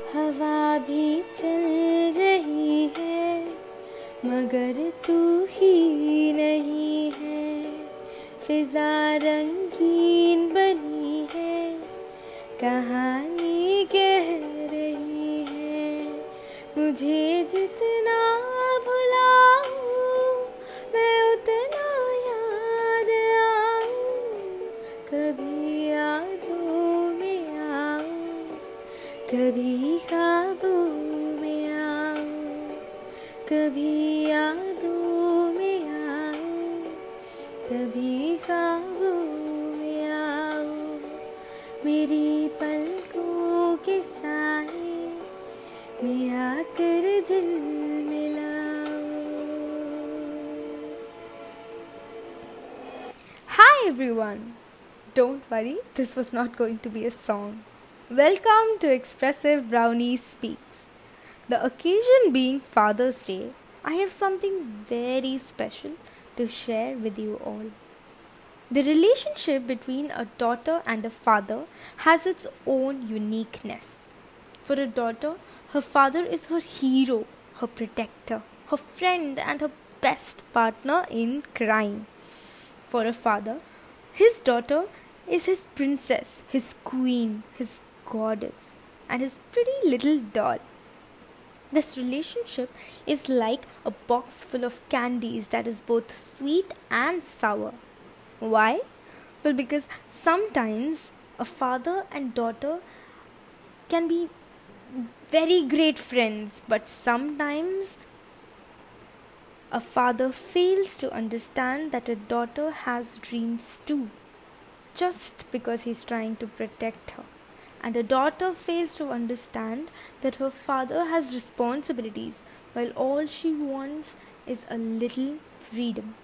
हवा भी चल रही है मगर तू ही नहीं है। फिजा रंगीन कभी यादों में आए कभी काबू में आओ मेरी पलकों के साए में आकर जिन मिलाओ hi everyone don't worry this was not going to be a song welcome to expressive brownie speaks The occasion being Father's Day, I have something very special to share with you all. The relationship between a daughter and a father has its own uniqueness. For a daughter, her father is her hero, her protector, her friend, and her best partner in crime. For a father, his daughter is his princess, his queen, his goddess, and his pretty little doll. This relationship is like a box full of candies that is both sweet and sour. Why? Well, because sometimes a father and daughter can be very great friends, but sometimes a father fails to understand that a daughter has dreams too, just because he's trying to protect her. And a daughter fails to understand that her father has responsibilities while all she wants is a little freedom.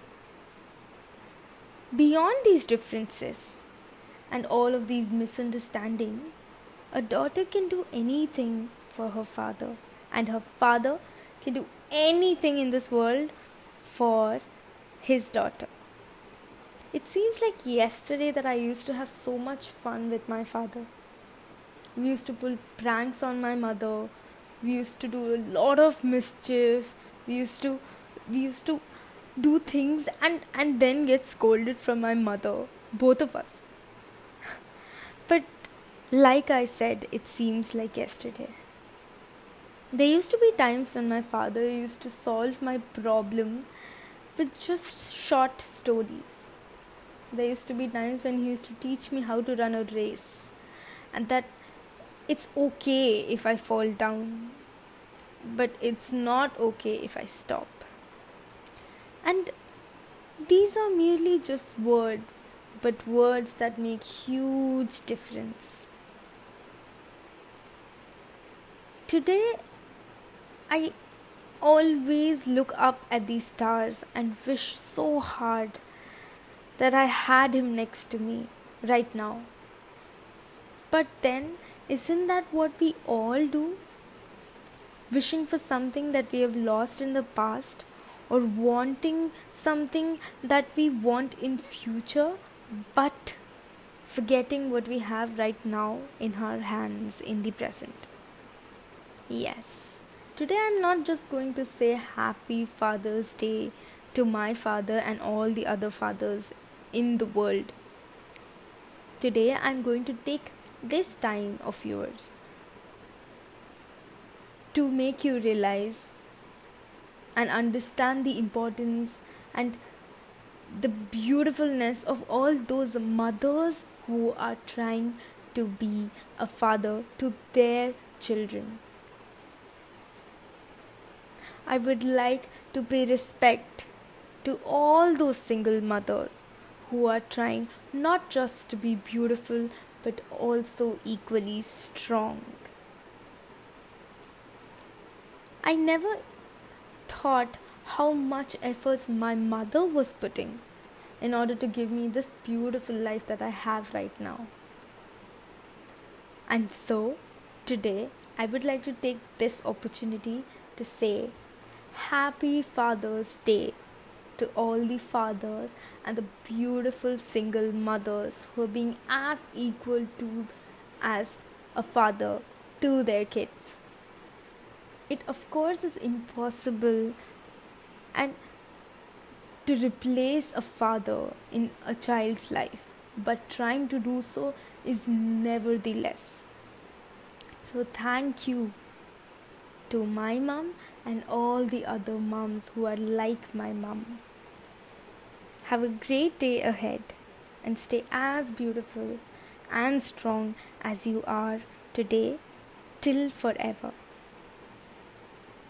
Beyond these differences and all of these misunderstandings, a daughter can do anything for her father, and her father can do anything in this world for his daughter. It seems like yesterday that I used to have so much fun with my father. We used to pull pranks on my mother. We used to do a lot of mischief. We used to we used to do things and and then get scolded from my mother, both of us. but like I said, it seems like yesterday. There used to be times when my father used to solve my problems with just short stories. There used to be times when he used to teach me how to run a race, and that it's okay if I fall down, but it's not okay if I stop. And these are merely just words, but words that make huge difference. Today, I always look up at these stars and wish so hard that I had him next to me right now. But then, isn't that what we all do? Wishing for something that we have lost in the past or wanting something that we want in future but forgetting what we have right now in our hands in the present. Yes. Today I'm not just going to say happy Father's Day to my father and all the other fathers in the world. Today I'm going to take this time of yours to make you realize and understand the importance and the beautifulness of all those mothers who are trying to be a father to their children. I would like to pay respect to all those single mothers who are trying not just to be beautiful but also equally strong. I never thought how much efforts my mother was putting in order to give me this beautiful life that I have right now. And so, today, I would like to take this opportunity to say Happy Father's Day to all the fathers and the beautiful single mothers who are being as equal to as a father to their kids. It, of course, is impossible and to replace a father in a child's life, but trying to do so is nevertheless. So, thank you to my mom and all the other moms who are like my mom. Have a great day ahead and stay as beautiful and strong as you are today till forever.